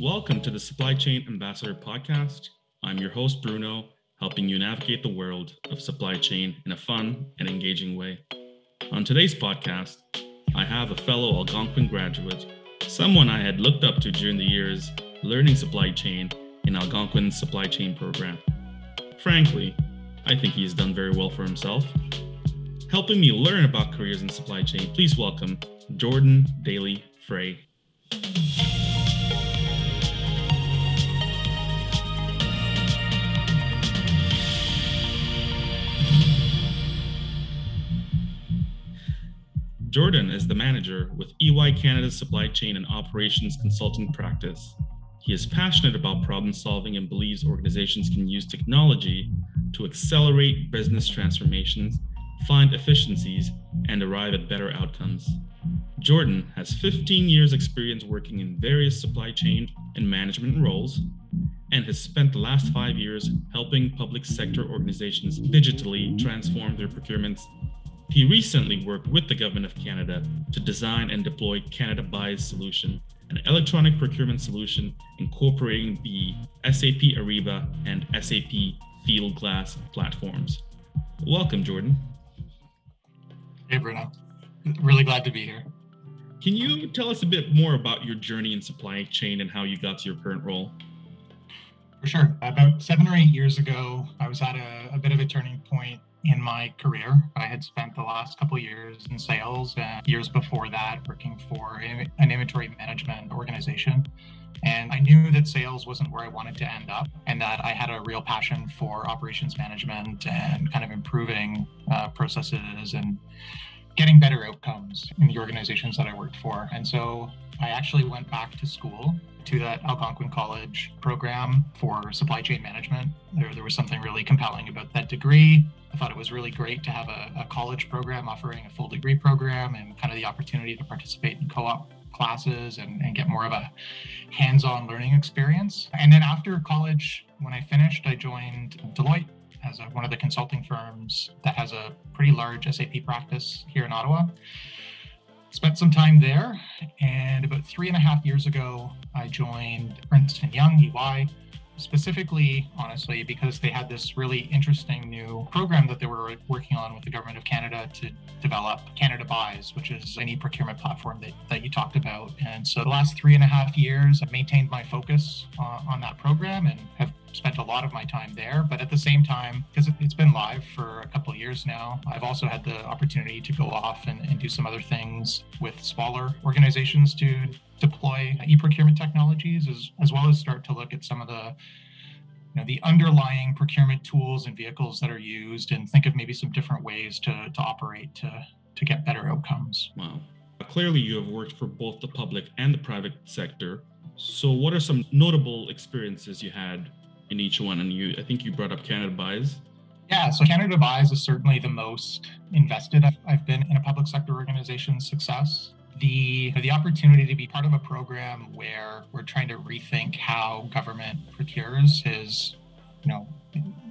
Welcome to the Supply Chain Ambassador Podcast. I'm your host, Bruno, helping you navigate the world of supply chain in a fun and engaging way. On today's podcast, I have a fellow Algonquin graduate, someone I had looked up to during the years learning supply chain in Algonquin's supply chain program. Frankly, I think he has done very well for himself. Helping me learn about careers in supply chain, please welcome Jordan Daly Frey. Jordan is the manager with EY Canada's supply chain and operations consulting practice. He is passionate about problem solving and believes organizations can use technology to accelerate business transformations, find efficiencies, and arrive at better outcomes. Jordan has 15 years' experience working in various supply chain and management roles and has spent the last five years helping public sector organizations digitally transform their procurements. He recently worked with the Government of Canada to design and deploy Canada Buys solution, an electronic procurement solution incorporating the SAP Ariba and SAP Fieldglass platforms. Welcome, Jordan. Hey, Bruno. Really glad to be here. Can you tell us a bit more about your journey in supply chain and how you got to your current role? For sure. About seven or eight years ago, I was at a, a bit of a turning point in my career. I had spent the last couple years in sales and years before that working for an inventory management organization. And I knew that sales wasn't where I wanted to end up, and that I had a real passion for operations management and kind of improving uh, processes and getting better outcomes in the organizations that I worked for. And so I actually went back to school to that Algonquin College program for supply chain management. There, there was something really compelling about that degree. I thought it was really great to have a, a college program offering a full degree program and kind of the opportunity to participate in co op classes and, and get more of a hands on learning experience. And then after college, when I finished, I joined Deloitte as a, one of the consulting firms that has a pretty large SAP practice here in Ottawa. Spent some time there, and about three and a half years ago, I joined Ernst & Young, EY, specifically, honestly, because they had this really interesting new program that they were working on with the Government of Canada to develop Canada Buys, which is any procurement platform that, that you talked about. And so the last three and a half years, I've maintained my focus uh, on that program and have spent a lot of my time there. But at the same time, because it's been live for a couple of years now, I've also had the opportunity to go off and, and do some other things with smaller organizations to deploy e-procurement technologies as, as well as start to look at some of the you know, the underlying procurement tools and vehicles that are used and think of maybe some different ways to, to operate to, to get better outcomes. Wow. Clearly, you have worked for both the public and the private sector. So, what are some notable experiences you had in each one? And you, I think you brought up Canada Buys. Yeah, so Canada Buys is certainly the most invested I've been in a public sector organization's success the the opportunity to be part of a program where we're trying to rethink how government procures is you know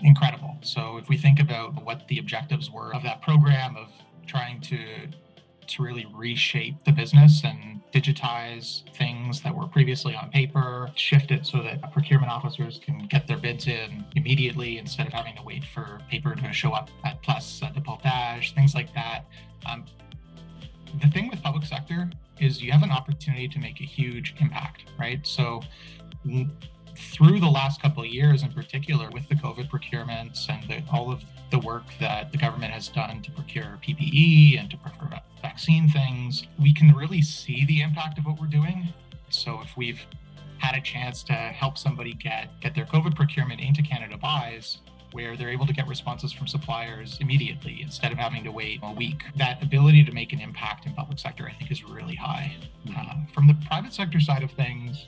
incredible so if we think about what the objectives were of that program of trying to to really reshape the business and digitize things that were previously on paper, shift it so that procurement officers can get their bids in immediately instead of having to wait for paper to show up at Place du Portage, things like that. Um, the thing with public sector is you have an opportunity to make a huge impact, right? So through the last couple of years in particular with the COVID procurements and the, all of the work that the government has done to procure PPE and to procure vaccine things, we can really see the impact of what we're doing. So if we've had a chance to help somebody get get their COVID procurement into Canada buys, where they're able to get responses from suppliers immediately instead of having to wait a week. That ability to make an impact in public sector, I think, is really high. Uh, from the private sector side of things,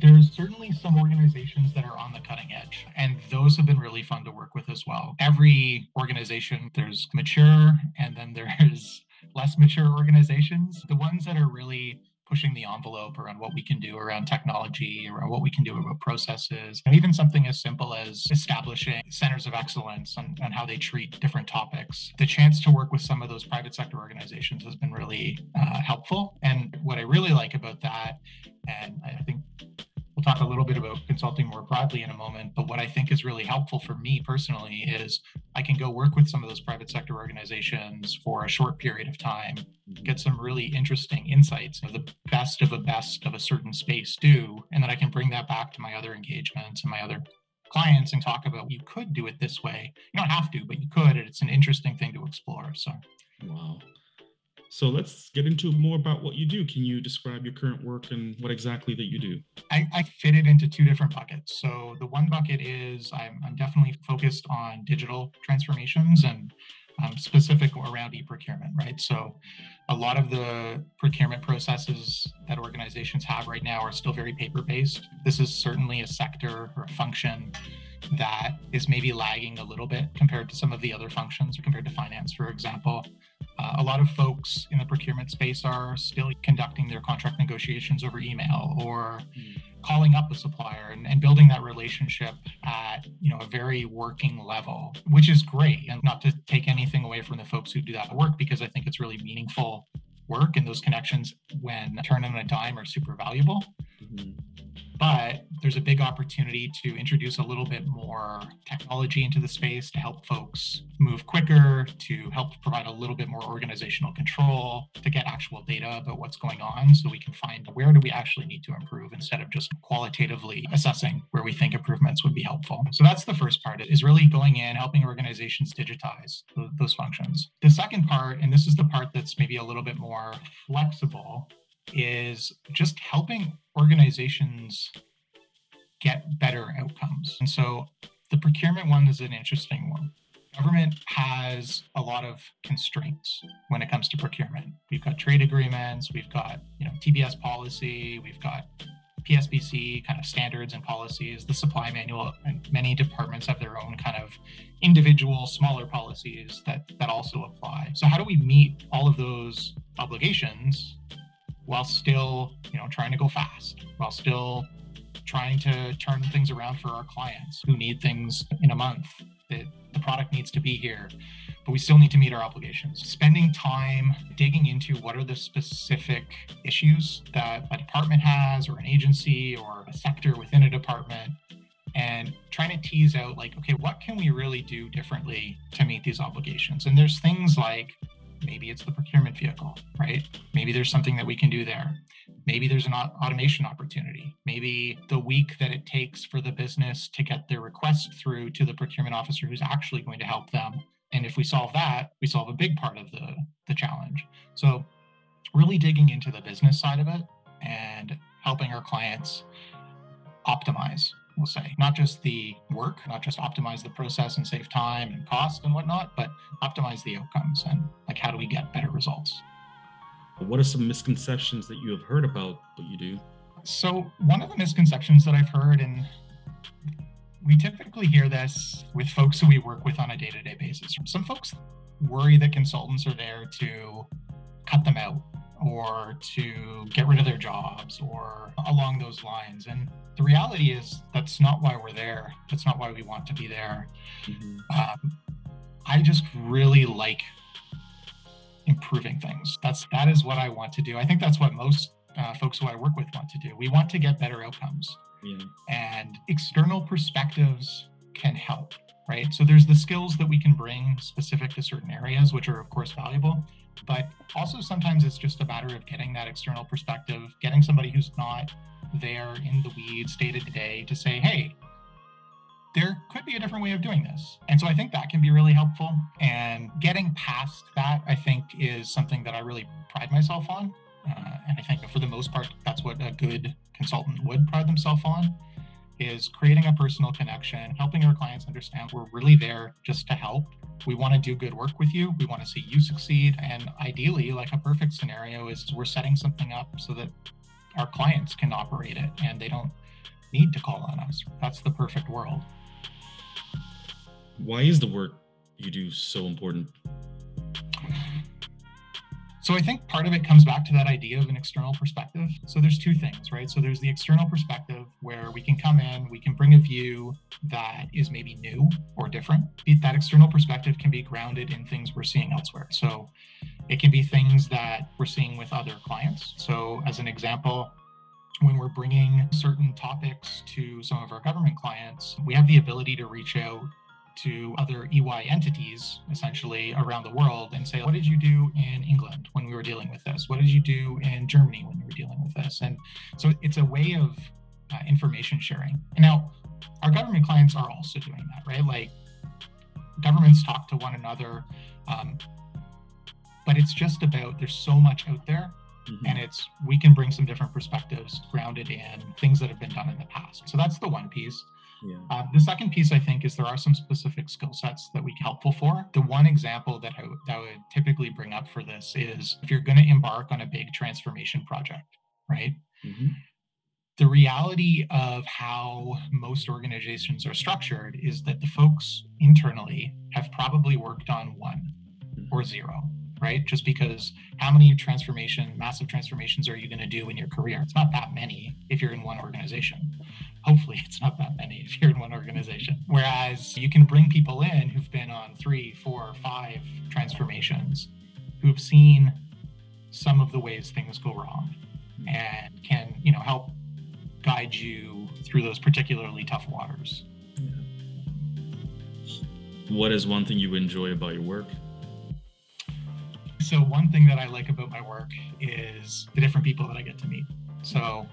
there's certainly some organizations that are on the cutting edge, and those have been really fun to work with as well. Every organization, there's mature, and then there's less mature organizations. The ones that are really pushing the envelope around what we can do around technology, around what we can do about processes, and even something as simple as establishing centers of excellence on how they treat different topics. The chance to work with some of those private sector organizations has been really uh, helpful. And what I really like about that, and I think talk a little bit about consulting more broadly in a moment, but what I think is really helpful for me personally is I can go work with some of those private sector organizations for a short period of time, get some really interesting insights of the best of a best of a certain space do, and then I can bring that back to my other engagements and my other clients and talk about you could do it this way. You don't have to, but you could, and it's an interesting thing to explore. So wow. So let's get into more about what you do. Can you describe your current work and what exactly that you do? I, I fit it into two different buckets. So the one bucket is I'm, I'm definitely focused on digital transformations and um, specific around e-procurement, right? So a lot of the procurement processes that organizations have right now are still very paper-based. This is certainly a sector or a function that is maybe lagging a little bit compared to some of the other functions, or compared to finance, for example. Uh, a lot of folks in the procurement space are still conducting their contract negotiations over email or mm. calling up a supplier and, and, building that relationship at you know a very working level, which is great. And not to take anything away from the folks who do that work because I think it's really meaningful work and those connections when turned on a dime are super valuable. Mm-hmm but there's a big opportunity to introduce a little bit more technology into the space to help folks move quicker, to help provide a little bit more organizational control, to get actual data about what's going on so we can find where do we actually need to improve instead of just qualitatively assessing where we think improvements would be helpful. So that's the first part is really going in, helping organizations digitize those functions. The second part, and this is the part that's maybe a little bit more flexible, is just helping organizations get better outcomes. And so the procurement one is an interesting one. Government has a lot of constraints when it comes to procurement. We've got trade agreements, we've got, you know, TBS policy, we've got PSPC kind of standards and policies, the supply manual, and many departments have their own kind of individual smaller policies that that also apply. So how do we meet all of those obligations while still, you know, trying to go fast, while still trying to turn things around for our clients who need things in a month. That the product needs to be here, but we still need to meet our obligations. Spending time digging into what are the specific issues that a department has, or an agency, or a sector within a department, and trying to tease out like okay what can we really do differently to meet these obligations and there's things like Maybe it's the procurement vehicle, right? Maybe there's something that we can do there. Maybe there's an automation opportunity. Maybe the week that it takes for the business to get their request through to the procurement officer who's actually going to help them. And if we solve that, we solve a big part of the, the challenge. So, really digging into the business side of it and helping our clients optimize we'll say. Not just the work not just optimize the process and save time and cost and whatnot but optimize the outcomes and like how do we get better results. What are some misconceptions that you have heard about what you do? So one of the misconceptions that i've heard and we typically hear this with folks who we work with on a day-to-day basis. Some folks worry that consultants are there to cut them out or to get rid of their jobs or along those lines. And the reality is that's not why we're there. That's not why we want to be there. Mm-hmm. Um, I just really like improving things. That's that is what I want to do. I think that's what most uh, folks who I work with want to do. We want to get better outcomes, yeah. and external perspectives can help. Right. So there's the skills that we can bring specific to certain areas, which are of course valuable. But also sometimes it's just a matter of getting that external perspective, getting somebody who's not there in the weeds day to day to say, hey, there could be a different way of doing this. And so I think that can be really helpful. And getting past that, I think, is something that I really pride myself on. Uh, and I think for the most part, that's what a good consultant would pride themselves on is creating a personal connection, helping our clients understand we're really there just to help. We want to do good work with you. We want to see you succeed. And ideally, like a perfect scenario is we're setting something up so that our clients can operate it and they don't need to call on us. That's the perfect world. Why is the work you do so important? So I think part of it comes back to that idea of an external perspective. So there's two things, right? So there's the external perspective where we can come in, we can bring a view that is maybe new or different. That external perspective can be grounded in things we're seeing elsewhere. So it can be things that we're seeing with other clients. So as an example, when we're bringing certain topics to some of our government clients, we have the ability to reach out to other EY entities essentially around the world and say, what did you do in England when we were dealing with this? What did you do in Germany when you were dealing with this? And so it's a way of uh, information sharing. And now, our government clients are also doing that, right? Like governments talk to one another, um, but it's just about there's so much out there Mm-hmm. and it's we can bring some different perspectives grounded in things that have been done in the past so that's the one piece yeah. Uh, the second piece, I think, is there are some specific skill sets that we can helpful for. The one example that I, w- that I would typically bring up for this is if you're going to embark on a big transformation project, right? Mm-hmm. The reality of how most organizations are structured is that the folks internally have probably worked on one mm-hmm. or zero right? Just because how many transformation, massive transformations are you going to do in your career? It's not that many if you're in one organization. Hopefully, it's not that many if you're in one organization. Whereas you can bring people in who've been on three, four, five transformations, who've seen some of the ways things go wrong hmm. and can, you know, help guide you through those particularly tough waters. What is one thing you enjoy about your work? So one thing that I like about my work is the different people that I get to meet. So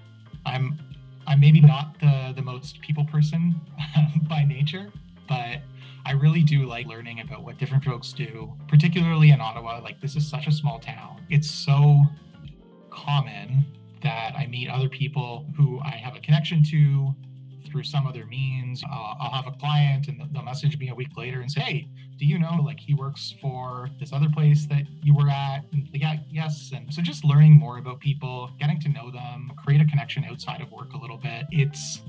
I'm I'm maybe not the the most people person by nature, but I really do like learning about what different folks do, particularly in Ottawa. Like this is such a small town. It's so common that I meet other people who I have a connection to through some other means. Uh, I'll have a client and they'll message me a week later and say, Hey, do you know like he works for this other place that you were at? And yeah, yes. And so just learning more about people, getting to know them, create a connection outside of work a little bit. It's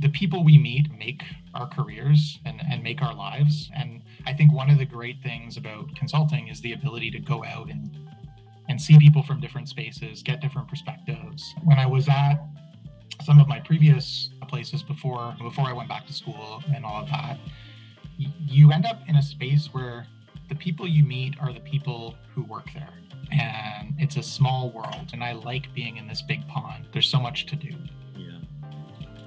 the people we meet make our careers and, and make our lives. And I think one of the great things about consulting is the ability to go out and and see people from different spaces, get different perspectives. When I was at some of my previous places before before I went back to school and all of that, you end up in a space where the people you meet are the people who work there. And it's a small world. And I like being in this big pond. There's so much to do. Yeah,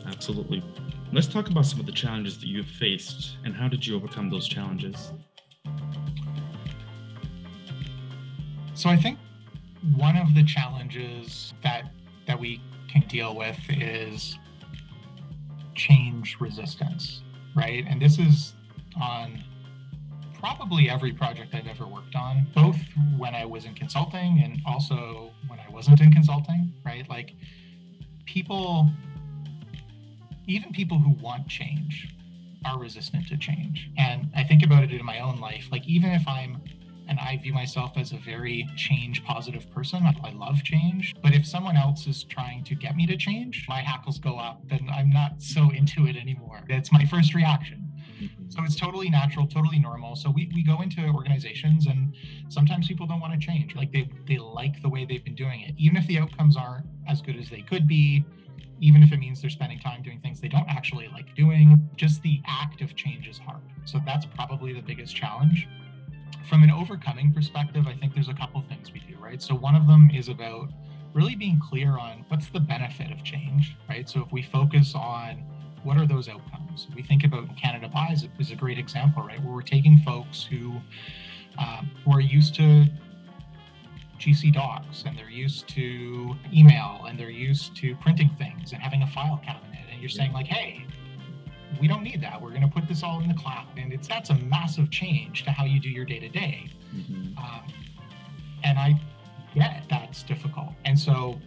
absolutely. Let's talk about some of the challenges that you've faced and how did you overcome those challenges? So I think one of the challenges that that we can deal with is change resistance, right? And this is on probably every project I've ever worked on, both when I was in consulting and also when I wasn't in consulting, right? Like people, even people who want change are resistant to change. And I think about it in my own life. Like, even if I'm and I view myself as a very change positive person. I love change. But if someone else is trying to get me to change, my hackles go up and I'm not so into it anymore. That's my first reaction. Mm-hmm. So it's totally natural, totally normal. So we, we go into organizations and sometimes people don't want to change. Like they, they like the way they've been doing it. Even if the outcomes aren't as good as they could be, even if it means they're spending time doing things they don't actually like doing, just the act of change is hard. So that's probably the biggest challenge from an overcoming perspective, I think there's a couple things we do, right? So one of them is about really being clear on what's the benefit of change, right? So if we focus on what are those outcomes, we think about Canada Buys is a great example, right? Where we're taking folks who um, who are used to GC docs and they're used to email and they're used to printing things and having a file cabinet, and you're saying like, hey, we don't need that. We're going to put this all in the cloud, and it's that's a massive change to how you do your day to day. And I get that's difficult, and so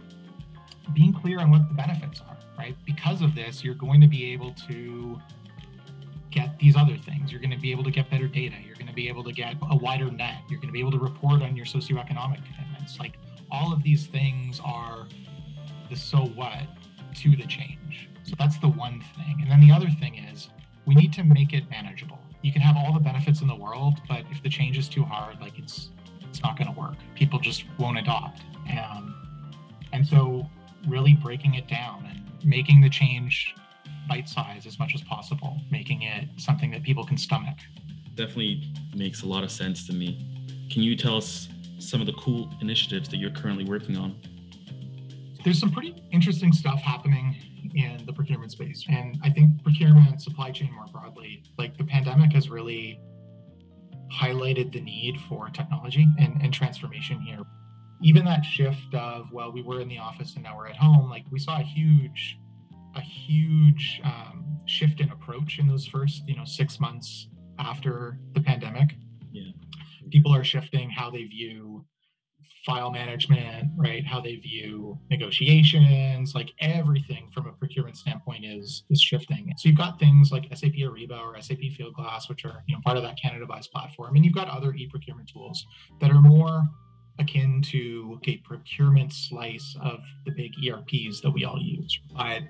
being clear on what the benefits are, right? Because of this, you're going to be able to get these other things. You're going to be able to get better data. You're going to be able to get a wider net. You're going to be able to report on your socioeconomic commitments. Like all of these things are the so what to the change. So that's the one thing. And then the other thing is we need to make it manageable. You can have all the benefits in the world, but if the change is too hard, like it's it's not going to work. People just won't adopt. And, and so, really breaking it down and making the change bite size as much as possible, making it something that people can stomach. Definitely makes a lot of sense to me. Can you tell us some of the cool initiatives that you're currently working on? There's some pretty interesting stuff happening in the procurement space. And I think procurement, supply chain more broadly, like the pandemic has really highlighted the need for technology and, and transformation here. Even that shift of, well, we were in the office and now we're at home, like we saw a huge, a huge um, shift in approach in those first, you know, six months after the pandemic. Yeah. People are shifting how they view file management, right? How they view negotiations, like everything from a procurement standpoint is is shifting. So you've got things like SAP Ariba or SAP Fieldglass, which are you know part of that Canada Buys platform, and you've got other e-procurement tools that are more akin to a procurement slice of the big ERPs that we all use. But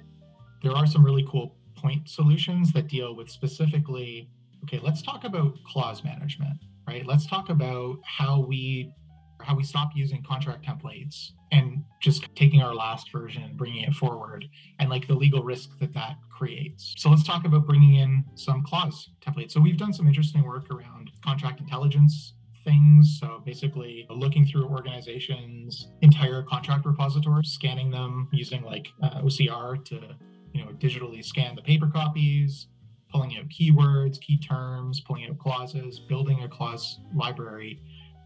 there are some really cool point solutions that deal with specifically. Okay, let's talk about clause management, right? Let's talk about how we how we stop using contract templates and just taking our last version and bringing it forward and like the legal risk that that creates so let's talk about bringing in some clause templates so we've done some interesting work around contract intelligence things. So basically looking through organizations entire contract repositories scanning them using like uh, ocr to you know digitally scan the paper copies pulling out keywords key terms pulling out clauses building a clause library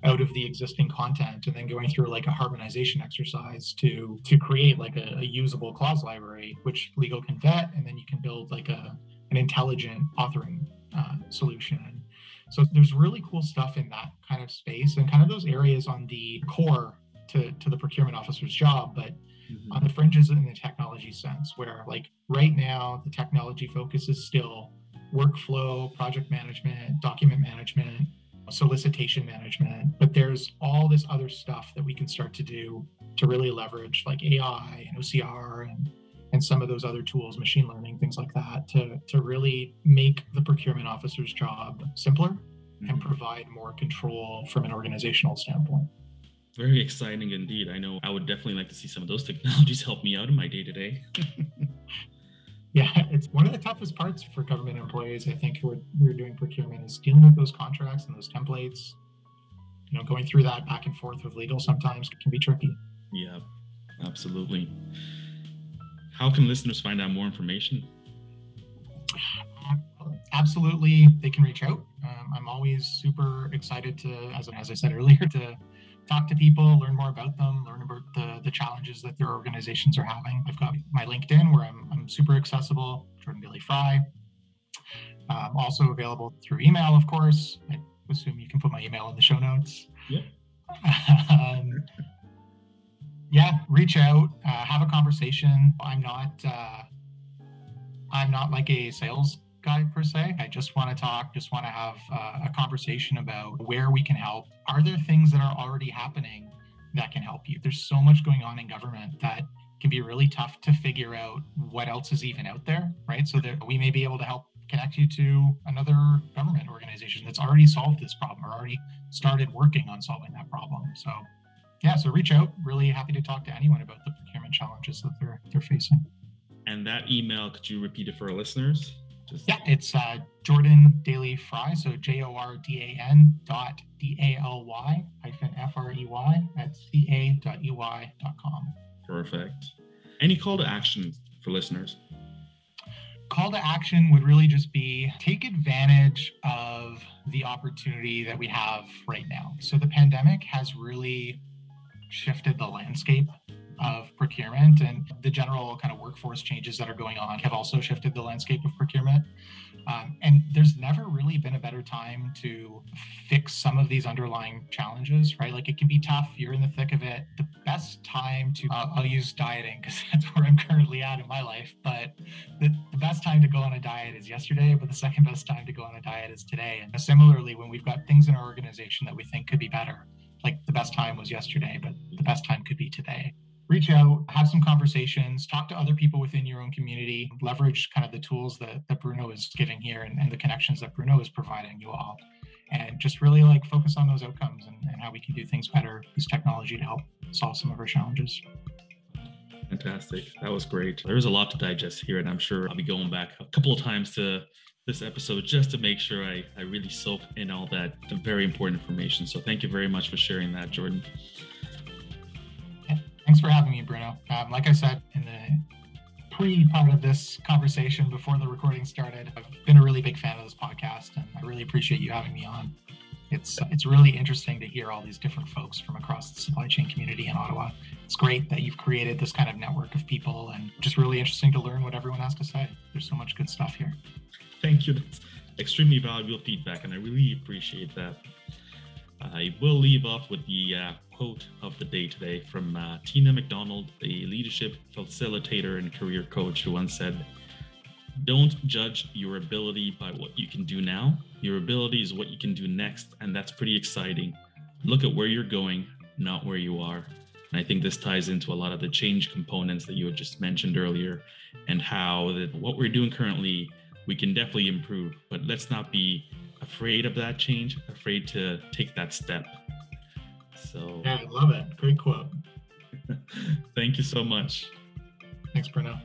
out of the existing content and then going through like a harmonization exercise to to create like a, a, usable clause library which legal can vet and then you can build like a an intelligent authoring uh, solution so there's really cool stuff in that kind of space and kind of those areas on the core to, to the procurement officer's job but mm-hmm. on the fringes in the technology sense where like right now the technology focus is still workflow project management document management solicitation management, but there's all this other stuff that we can start to do to really leverage like AI and OCR and and some of those other tools, machine learning, things like that, to to really make the procurement officer's job simpler mm-hmm. and provide more control from an organizational standpoint. Very exciting indeed. I know I would definitely like to see some of those technologies help me out in my day to day. yeah, it's one of the toughest parts for government employees. I think who are, who are doing procurement is dealing with those contracts and those templates. You know, going through that back and forth with legal sometimes can be tricky. Yeah, absolutely. How can listeners find out more information? absolutely, they can reach out. Um, I'm always super excited to, as, as I said earlier, to talk to people, learn more about them, learn about the, the challenges that their organizations are having. I've got my LinkedIn where I'm, I'm super accessible, Jordan Daly Frey. Um, also available through email, of course. I assume you can put my email in the show notes. Yep. um, yeah, reach out, uh, have a conversation. I'm not, uh, I'm not like a sales guy per se. I just want to talk, just want to have uh, a conversation about where we can help. Are there things that are already happening that can help you? There's so much going on in government that can be really tough to figure out what else is even out there, right? So that we may be able to help connect you to another government organization that's already solved this problem or already started working on solving that problem. So yeah, so reach out. Really happy to talk to anyone about the procurement challenges that they're they're facing. And that email, could you repeat it for our listeners? Just... Yeah, it's uh, Jordan Daly Frey. So J O R D A N dot D A L Y hyphen F R E Y at C A dot U Y dot com. Perfect. Any call to action for listeners? Call to action would really just be take advantage of the opportunity that we have right now. So the pandemic has really shifted the landscape of procurement and the general kind of workforce changes that are going on have also shifted the landscape of procurement. Um, and there's never really been a better time to fix some of these underlying challenges, right? Like it can be tough. You're in the thick of it. The best time to, uh, I'll use dieting because that's where I'm currently at in my life. But the, the best time to go on a diet is yesterday, but the second best time to go on a diet is today. And similarly, when we've got things in our organization that we think could be better, like the best time was yesterday, but the best time could be today reach out, have some conversations, talk to other people within your own community, leverage kind of the tools that, that Bruno is giving here and, and the connections that Bruno is providing you all. and just really like focus on those outcomes and, and how we can do things better, use technology to help solve some of our challenges. Fantastic. That was great. There's a lot to digest here, and I'm sure I'll be going back a couple of times to this episode just to make sure I, I really soak in all that very important information. So thank you very much for sharing that, Jordan. Thanks for having me, Bruno. Um, like I said in the pre part of this conversation before the recording started, I've been a really big fan of this podcast, and I really appreciate you having me on. It's it's really interesting to hear all these different folks from across the supply chain community in Ottawa. It's great that you've created this kind of network of people, and just really interesting to learn what everyone has to say. There's so much good stuff here. Thank you. That's extremely valuable feedback, and I really appreciate that. I will leave off with the uh, quote of the day today from uh, Tina McDonald, a leadership facilitator and career coach, who once said, Don't judge your ability by what you can do now. Your ability is what you can do next, and that's pretty exciting. Look at where you're going, not where you are. And I think this ties into a lot of the change components that you had just mentioned earlier, and how that what we're doing currently we can definitely improve. But let's not be afraid of that change, afraid to take that step. So, yeah, I love it. Great quote. thank you so much. Thanks, Bruno.